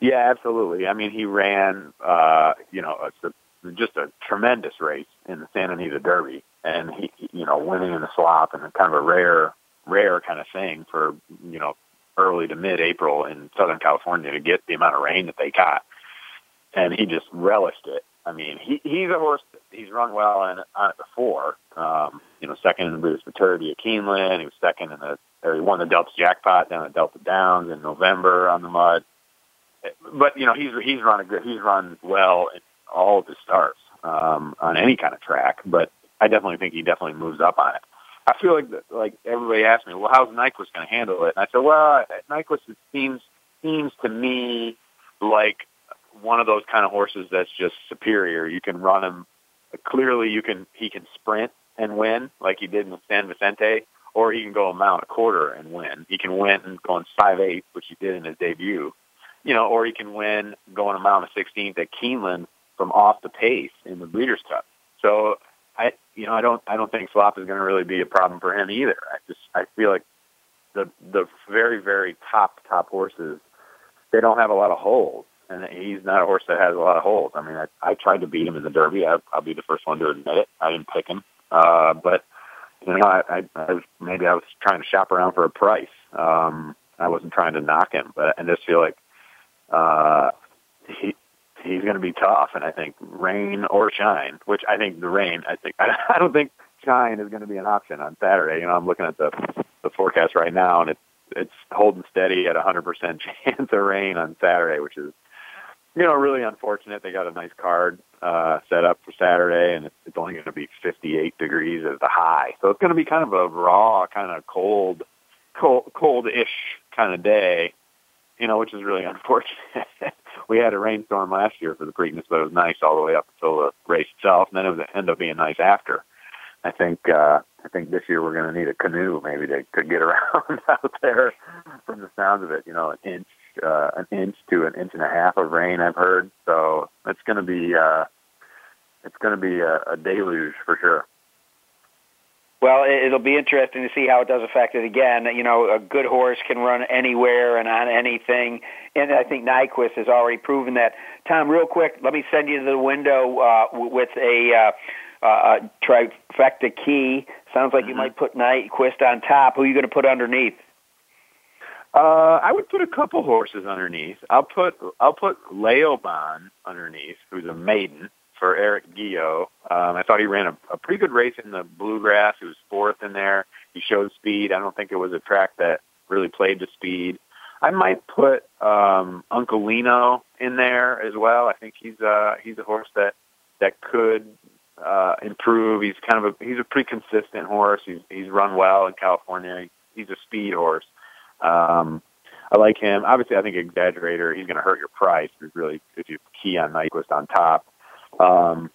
[SPEAKER 12] Yeah, absolutely. I mean, he ran, uh, you know, a, just a tremendous race in the Santa Anita Derby, and he, you know, winning in the slop and kind of a rare, rare kind of thing for, you know, early to mid-April in Southern California to get the amount of rain that they got, and he just relished it. I mean, he he's a horse. He's run well on, on it before. Um, you know, second in the Breeders' Futurity at Keeneland. He was second in the, or he won the Delta Jackpot down at Delta Downs in November on the mud. But you know, he's he's run a good. He's run well in all of his starts um, on any kind of track. But I definitely think he definitely moves up on it. I feel like like everybody asks me, well, how's Nyquist going to handle it? And I said, well, Nyquist seems seems to me like one of those kind of horses that's just superior. You can run him clearly. You can he can sprint and win like he did in San Vicente, or he can go a mile and a quarter and win. He can win going five eight, which he did in his debut. You know, or he can win going a mile and a sixteenth at Keeneland from off the pace in the Breeders' Cup. So I, you know, I don't, I don't think slop is going to really be a problem for him either. I just, I feel like the the very very top top horses, they don't have a lot of holes and he's not a horse that has a lot of holes. I mean, I, I tried to beat him in the Derby. I, I'll be the first one to admit it. I didn't pick him, uh, but you know, I, I, I was maybe I was trying to shop around for a price. Um, I wasn't trying to knock him, but I just feel like uh, he he's going to be tough. And I think rain or shine, which I think the rain. I think I, *laughs* I don't think shine is going to be an option on Saturday. You know, I'm looking at the the forecast right now, and it's it's holding steady at a 100% *laughs* chance of rain on Saturday, which is you know, really unfortunate. They got a nice card uh, set up for Saturday, and it's only going to be 58 degrees as the high. So it's going to be kind of a raw, kind of cold, cold, cold-ish kind of day, you know, which is really *laughs* unfortunate. we had a rainstorm last year for the Preakness, but it was nice all the way up until the race itself, and then it was ended up being nice after. I think uh, I think this year we're going to need a canoe maybe to, to get *laughs* around out there. From the sounds of it, you know, an inch uh, an inch to an inch and a half of rain. I've heard, so it's going to be uh, it's going to be a, a deluge for sure.
[SPEAKER 3] Well, it'll be interesting to see how it does affect it again. You know, a good horse can run anywhere and on anything, and I think Nyquist has already proven that. Tom, real quick, let me send you to the window uh, with a uh, uh, trifecta key. Sounds like mm-hmm. you might put Nyquist on top. Who are you going to put underneath?
[SPEAKER 12] Uh, I would put a couple horses underneath. I'll put I'll put Laoban underneath, who's a maiden, for Eric Guillot. Um, I thought he ran a, a pretty good race in the bluegrass. He was fourth in there. He showed speed. I don't think it was a track that really played to speed. I might put um, Uncle Lino in there as well. I think he's uh, he's a horse that that could uh, improve. He's kind of a he's a pretty consistent horse. He's he's run well in California. He's a speed horse. Um, I like him. Obviously, I think Exaggerator. He's going to hurt your price if really if you key on Nyquist on top. Um,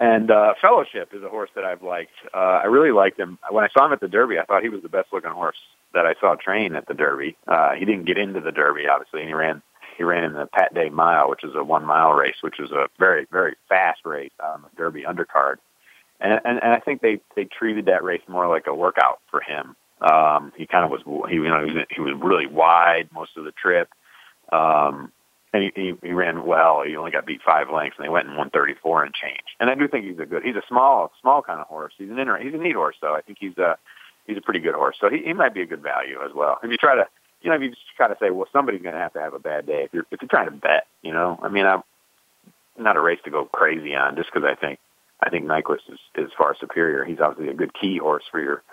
[SPEAKER 12] and uh, Fellowship is a horse that I've liked. Uh, I really liked him when I saw him at the Derby. I thought he was the best looking horse that I saw train at the Derby. Uh, he didn't get into the Derby, obviously, and he ran he ran in the Pat Day Mile, which is a one mile race, which was a very very fast race on the Derby undercard. And, and and I think they they treated that race more like a workout for him. Um, he kind of was he you know he was, he was really wide most of the trip. Um, and he, he, he ran well. He only got beat five lengths, and they went in 134 and change. And I do think he's a good. He's a small, small kind of horse. He's an inter, He's a neat horse, though. I think he's a he's a pretty good horse. So he, he might be a good value as well. If you try to, you know, if you just try to say, well, somebody's going to have to have a bad day. If you're if you're trying to bet, you know, I mean, I'm not a race to go crazy on just because I think I think Nyquist is is far superior. He's obviously a good key horse for your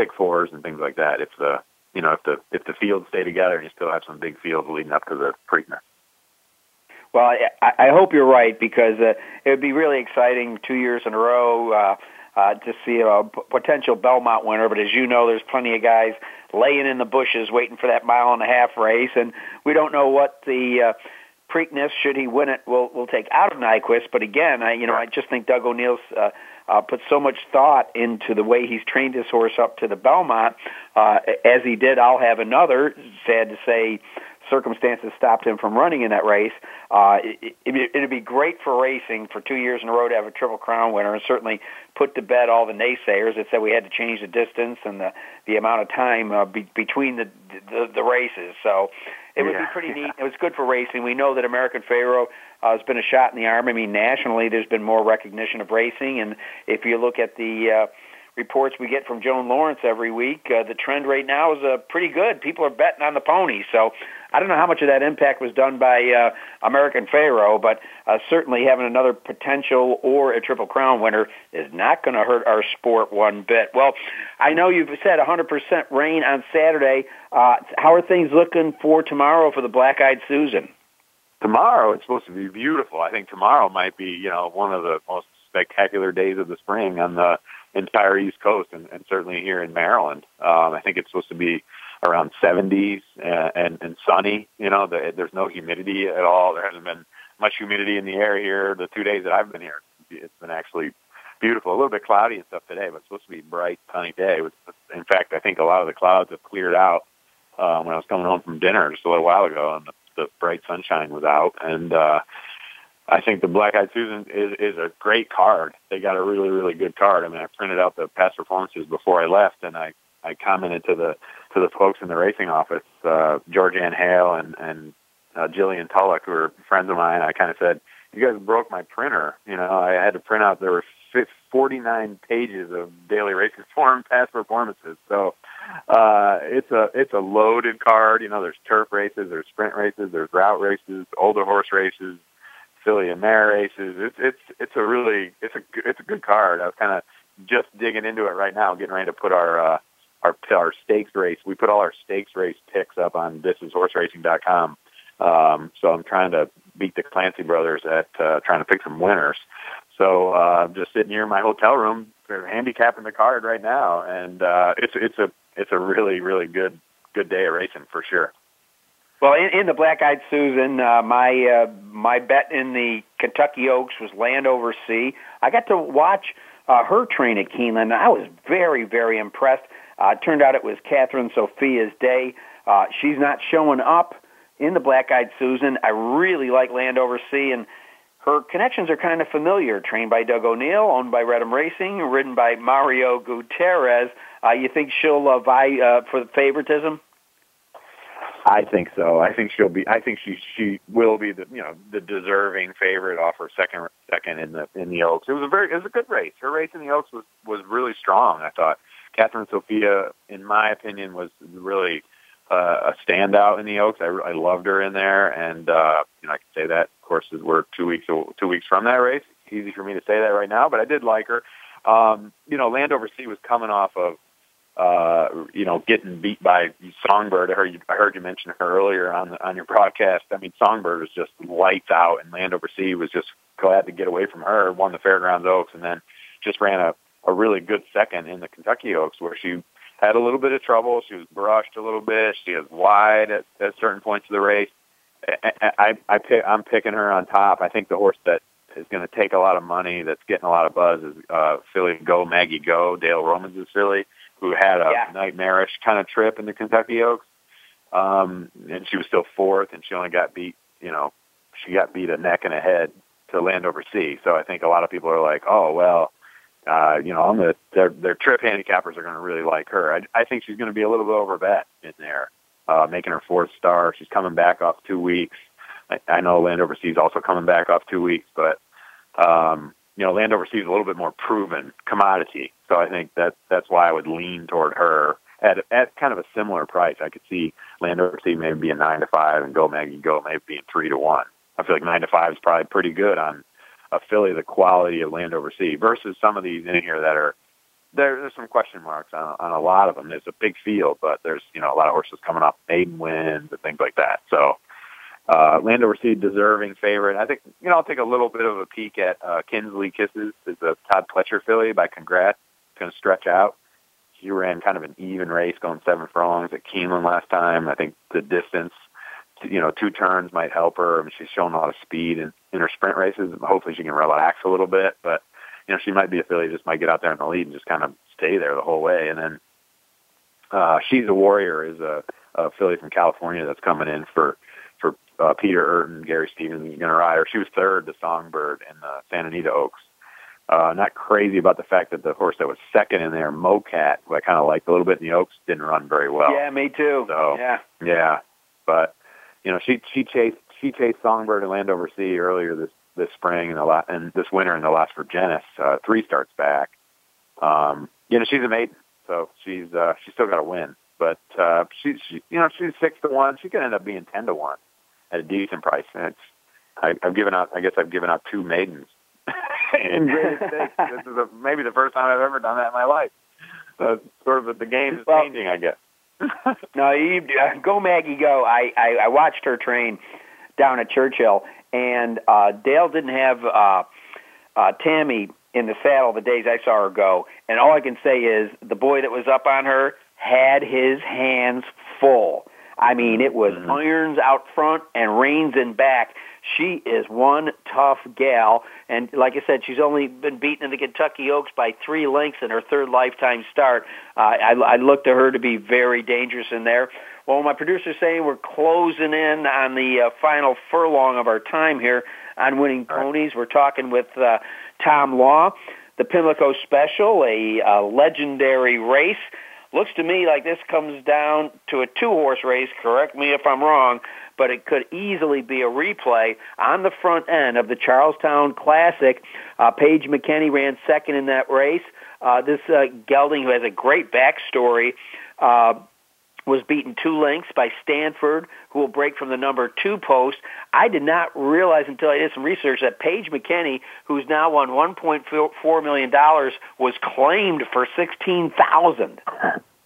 [SPEAKER 12] pick fours and things like that. If the you know if the if the fields stay together and you still have some big fields leading up to the Preakness.
[SPEAKER 3] Well, I, I hope you're right because uh, it would be really exciting two years in a row uh, uh, to see a p- potential Belmont winner. But as you know, there's plenty of guys laying in the bushes waiting for that mile and a half race, and we don't know what the uh, Preakness, should he win it, will will take out of Nyquist. But again, I you know I just think Doug O'Neill's uh, uh, put so much thought into the way he's trained his horse up to the Belmont, uh, as he did. I'll have another. Sad to say circumstances stopped him from running in that race. Uh, it, it, it'd be great for racing for two years in a row to have a Triple Crown winner, and certainly put to bed all the naysayers that said we had to change the distance and the the amount of time uh, be, between the, the the races. So it would
[SPEAKER 12] yeah.
[SPEAKER 3] be pretty neat. It was good for racing. We know that American Pharoah uh, has been a shot in the arm. I mean, nationally, there's been more recognition of racing, and if you look at the uh, reports we get from Joan Lawrence every week, uh, the trend right now is uh, pretty good. People are betting on the pony. So I don't know how much of that impact was done by uh, American Pharoah, but uh, certainly having another potential or a Triple Crown winner is not going to hurt our sport one bit. Well, I know you've said 100% rain on Saturday. Uh, how are things looking for tomorrow for the Black Eyed Susan?
[SPEAKER 12] Tomorrow it's supposed to be beautiful. I think tomorrow might be, you know, one of the most spectacular days of the spring on the entire East Coast and, and certainly here in Maryland. Um, I think it's supposed to be around 70s and, and, and sunny. You know, the, there's no humidity at all. There hasn't been much humidity in the air here the two days that I've been here. It's been actually beautiful. A little bit cloudy and stuff today, but it's supposed to be a bright, sunny day. In fact, I think a lot of the clouds have cleared out um, when I was coming home from dinner just a little while ago, and the, the bright sunshine was out. And uh, I think the Black Eyed Susan is, is a great card. They got a really, really good card. I mean, I printed out the past performances before I left, and I I commented to the to the folks in the racing office, uh, Georganne Hale and and uh, Jillian Tullock, who are friends of mine. I kind of said, "You guys broke my printer." You know, I had to print out there were 49 pages of daily racing *laughs* form past performances. So uh, it's a it's a loaded card. You know, there's turf races, there's sprint races, there's route races, older horse races, filly and mare races. It's it's it's a really it's a it's a good card. I was kind of just digging into it right now, getting ready to put our uh, our our stakes race. We put all our stakes race picks up on thisishorseracing.com. Um, so I'm trying to beat the Clancy brothers at uh, trying to pick some winners. So uh, I'm just sitting here in my hotel room, handicapping the card right now, and uh, it's it's a it's a really really good good day of racing for sure.
[SPEAKER 3] Well, in, in the Black Eyed Susan, uh, my uh, my bet in the Kentucky Oaks was Land Over Sea. I got to watch uh, her train at Keeneland. I was very very impressed. Uh, turned out it was Cathryn Sophia's day. Uh, she's not showing up in the Black Eyed Susan. I really like Land Over Sea, and her connections are kind of familiar. Trained by Doug O'Neill, owned by Reddam Racing, ridden by Mario Gutierrez. Uh, you think she'll uh, vie uh, for the favoritism?
[SPEAKER 12] I think so. I think she'll be. I think she she will be the you know the deserving favorite off her second second in the in the Oaks. It was a very it was a good race. Her race in the Oaks was was really strong. I thought Cathryn Sophia, in my opinion, was really uh, a standout in the Oaks. I, I loved her in there, and uh, you know I can say that Of course, we're two weeks two weeks from that race. Easy for me to say that right now, but I did like her. Um, you know, Land Over Sea was coming off of uh, you know, getting beat by Songbird. I heard you, I heard you mention her earlier on the, on your broadcast. I mean, Songbird was just lights out, and Land Over Sea was just glad to get away from her. Won the Fairgrounds Oaks, and then just ran a a really good second in the Kentucky Oaks, where she had a little bit of trouble. She was brushed a little bit. She was wide at, at certain points of the race. I, I, I pick, I'm picking her on top. I think the horse that is going to take a lot of money, that's getting a lot of buzz, is uh, filly Go Maggie Go, Dale Romans' filly who had a
[SPEAKER 3] yeah.
[SPEAKER 12] nightmarish kind of trip in the Kentucky Oaks. Um, and she was still fourth, and she only got beat, you know, she got beat a neck and a head to Land Over Sea. So I think a lot of people are like, oh well, uh, you know, on the their their trip handicappers are going to really like her. I, I think she's going to be a little bit over bet in there, uh, making her fourth star. She's coming back off two weeks. I, I know Land Over Sea is also coming back off two weeks, but um, you know, Land Over is a little bit more proven commodity. So I think that that's why I would lean toward her at at kind of a similar price. I could see Land Over Sea maybe being nine to five and Go Maggie Go maybe being three to one. I feel like nine to five is probably pretty good on a filly the quality of Land Over Sea versus some of these in here that are there, there's some question marks on, on a lot of them. There's a big field, but there's you know a lot of horses coming up maiden wins and things like that. So uh, Land Over Sea deserving favorite. I think you know I'll take a little bit of a peek at uh, Kinsley Kisses. It's a Todd Pletcher filly by Congrats. It's going to stretch out. She ran kind of an even race, going seven furlongs at Keeneland last time. I think the distance, you know, two turns might help her. I mean, she's shown a lot of speed in, in her sprint races. Hopefully, she can relax a little bit. But you know, she might be a filly just might get out there in the lead and just kind of stay there the whole way. And then uh, she's a warrior is a, a filly from California that's coming in for uh, Peter Eurton, Gary Stevens is going to ride her. She was third to Songbird in the Santa Anita Oaks. Uh, not crazy about the fact that the horse that was second in there, Mokat, who I kind of liked a little bit in the Oaks, didn't run very well.
[SPEAKER 3] Yeah, me too.
[SPEAKER 12] So
[SPEAKER 3] yeah,
[SPEAKER 12] yeah, but you know she she chased she chased Songbird and Land Over Sea earlier this this spring and the la- and this winter in the Las Virgenes, uh, three starts back. Um, you know she's a maiden, so she's uh, she's still got to win. But uh, she's she, you know she's six to one. She could end up being ten to one at a decent price. And it's I, I've given out. I guess I've given out two maidens *laughs* in great *laughs* stakes. This is a, maybe the first time I've ever done that in my life. So sort of the game is
[SPEAKER 3] well,
[SPEAKER 12] changing, I guess. *laughs*
[SPEAKER 3] no, you uh, go Maggie go. I, I I watched her train down at Churchill, and uh, Dale didn't have uh, uh, Tammy in the saddle the days I saw her go, and all I can say is the boy that was up on her had his hands full. I mean, it was mm-hmm. irons out front and reins in back. She is one tough gal, and like I said, she's only been beaten in the Kentucky Oaks by three lengths in her third lifetime start. Uh, I, I look to her to be very dangerous in there. Well, my producer's saying we're closing in on the uh, final furlong of our time here on Winning Ponies. We're talking with uh, Tom Law, the Pimlico Special, a uh, legendary race Looks to me like this comes down to a two-horse race. Correct me if I'm wrong, but it could easily be a replay on the front end of the Charlestown Classic. Uh, Page McKenney ran second in that race. Uh, this uh, Gelding, who has a great backstory, uh, was beaten two lengths by Stanford, who will break from the number two post. I did not realize until I did some research that Page McKenney, who's now won $1.4 million, was claimed for 16000 *laughs*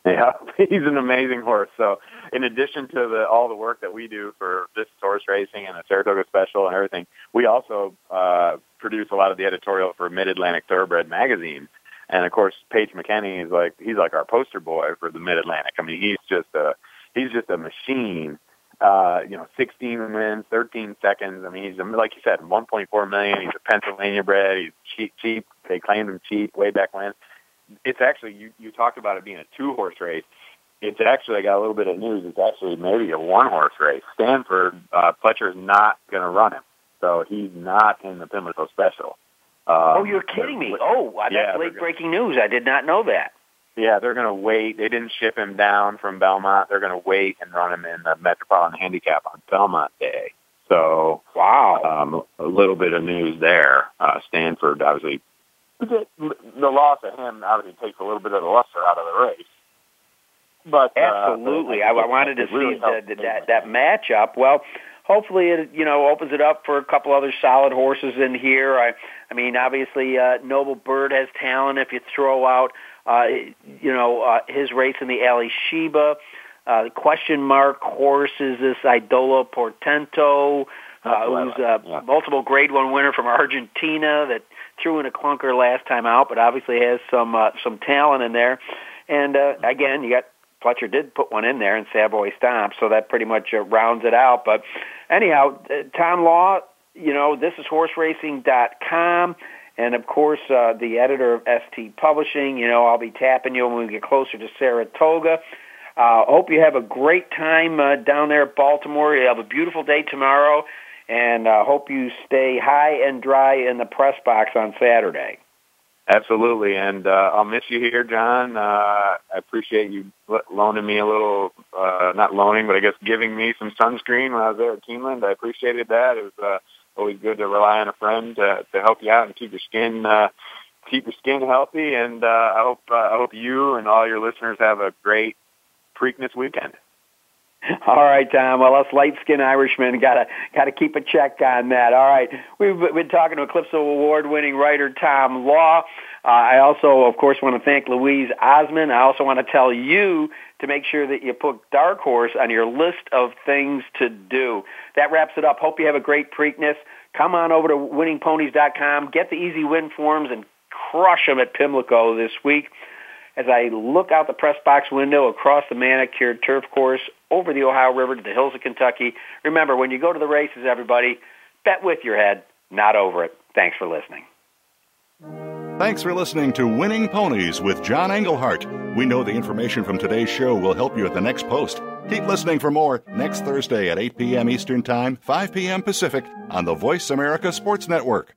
[SPEAKER 12] Yeah, he's an amazing horse. So, in addition to the, all the work that we do for this horse racing and the Saratoga Special and everything, we also uh, produce a lot of the editorial for Mid Atlantic Thoroughbred magazine. And of course, Page McKenney is like he's like our poster boy for the Mid Atlantic. I mean, he's just a he's just a machine. Uh, you know, 16 wins, 13 seconds. I mean, he's like you said, 1.4 million. He's a Pennsylvania bred. He's cheap, cheap. They claimed him cheap way back when. It's actually you. You talked about it being a two horse race. It's actually I got a little bit of news. It's actually maybe a one horse race. Stanford uh, Pletcher's not going to run him, so he's not in the Pimlico Special.
[SPEAKER 3] Um, oh, you're kidding me! Oh, that's
[SPEAKER 12] yeah,
[SPEAKER 3] late breaking news. I did not know that.
[SPEAKER 12] Yeah, they're going to wait. They didn't ship him down from Belmont. They're going to wait and run him in the Metropolitan Handicap on Belmont Day. So,
[SPEAKER 3] wow,
[SPEAKER 12] um, a little bit of news there. Uh, Stanford, obviously, the loss of him obviously takes a little bit of the luster out of the race. But
[SPEAKER 3] absolutely, uh, I, I wanted to see the, the, that that matchup. Well, hopefully it you know opens it up for a couple other solid horses in here. I I mean obviously uh, Noble Bird has talent if you throw out uh, you know uh, his race in the Alley Sheba. Uh, the question mark horse is this Idolo Porteno, uh, who's a yeah. multiple Grade One winner from Argentina that threw in a clunker last time out, but obviously has some uh, some talent in there. And uh, again, you got Pletcher did put one in there in Savoy Stomp, so that pretty much uh, rounds it out. But anyhow, uh, Tom Law, you know, this is horseracing.com. And of course, uh, the editor of ST Publishing, you know, I'll be tapping you when we get closer to Saratoga. Uh, hope you have a great time uh, down there at Baltimore. You have a beautiful day tomorrow, and uh, hope you stay high and dry in the press box on Saturday.
[SPEAKER 12] Absolutely, and uh, I'll miss you here, John. Uh, I appreciate you loaning me a little, uh, not loaning, but I guess giving me some sunscreen when I was there at Keeneland. I appreciated that. It was uh, always good to rely on a friend to, to help you out and keep your skin uh, keep your skin healthy. And uh, I hope uh, I hope you and all your listeners have a great Preakness weekend. *laughs*
[SPEAKER 3] All right, Tom. Well, us light-skinned Irishmen gotta gotta keep a check on that. All right, we've been talking to Eclipse Award-winning writer Tom Law. Uh, I also, of course, want to thank Louise Osmond. I also want to tell you to make sure that you put Dark Horse on your list of things to do. That wraps it up. Hope you have a great Preakness. Come on over to winningponies.com, get the easy win forms, and crush them at Pimlico this week as I look out the press box window across the manicured turf course over the Ohio River to the hills of Kentucky. Remember, when you go to the races, everybody, bet with your head, not over it. Thanks for listening.
[SPEAKER 2] Thanks for listening to Winning Ponies with John Englehart. We know the information from today's show will help you at the next post. Keep listening for more next Thursday at 8 p.m. Eastern Time, 5 p.m. Pacific on the Voice America Sports Network.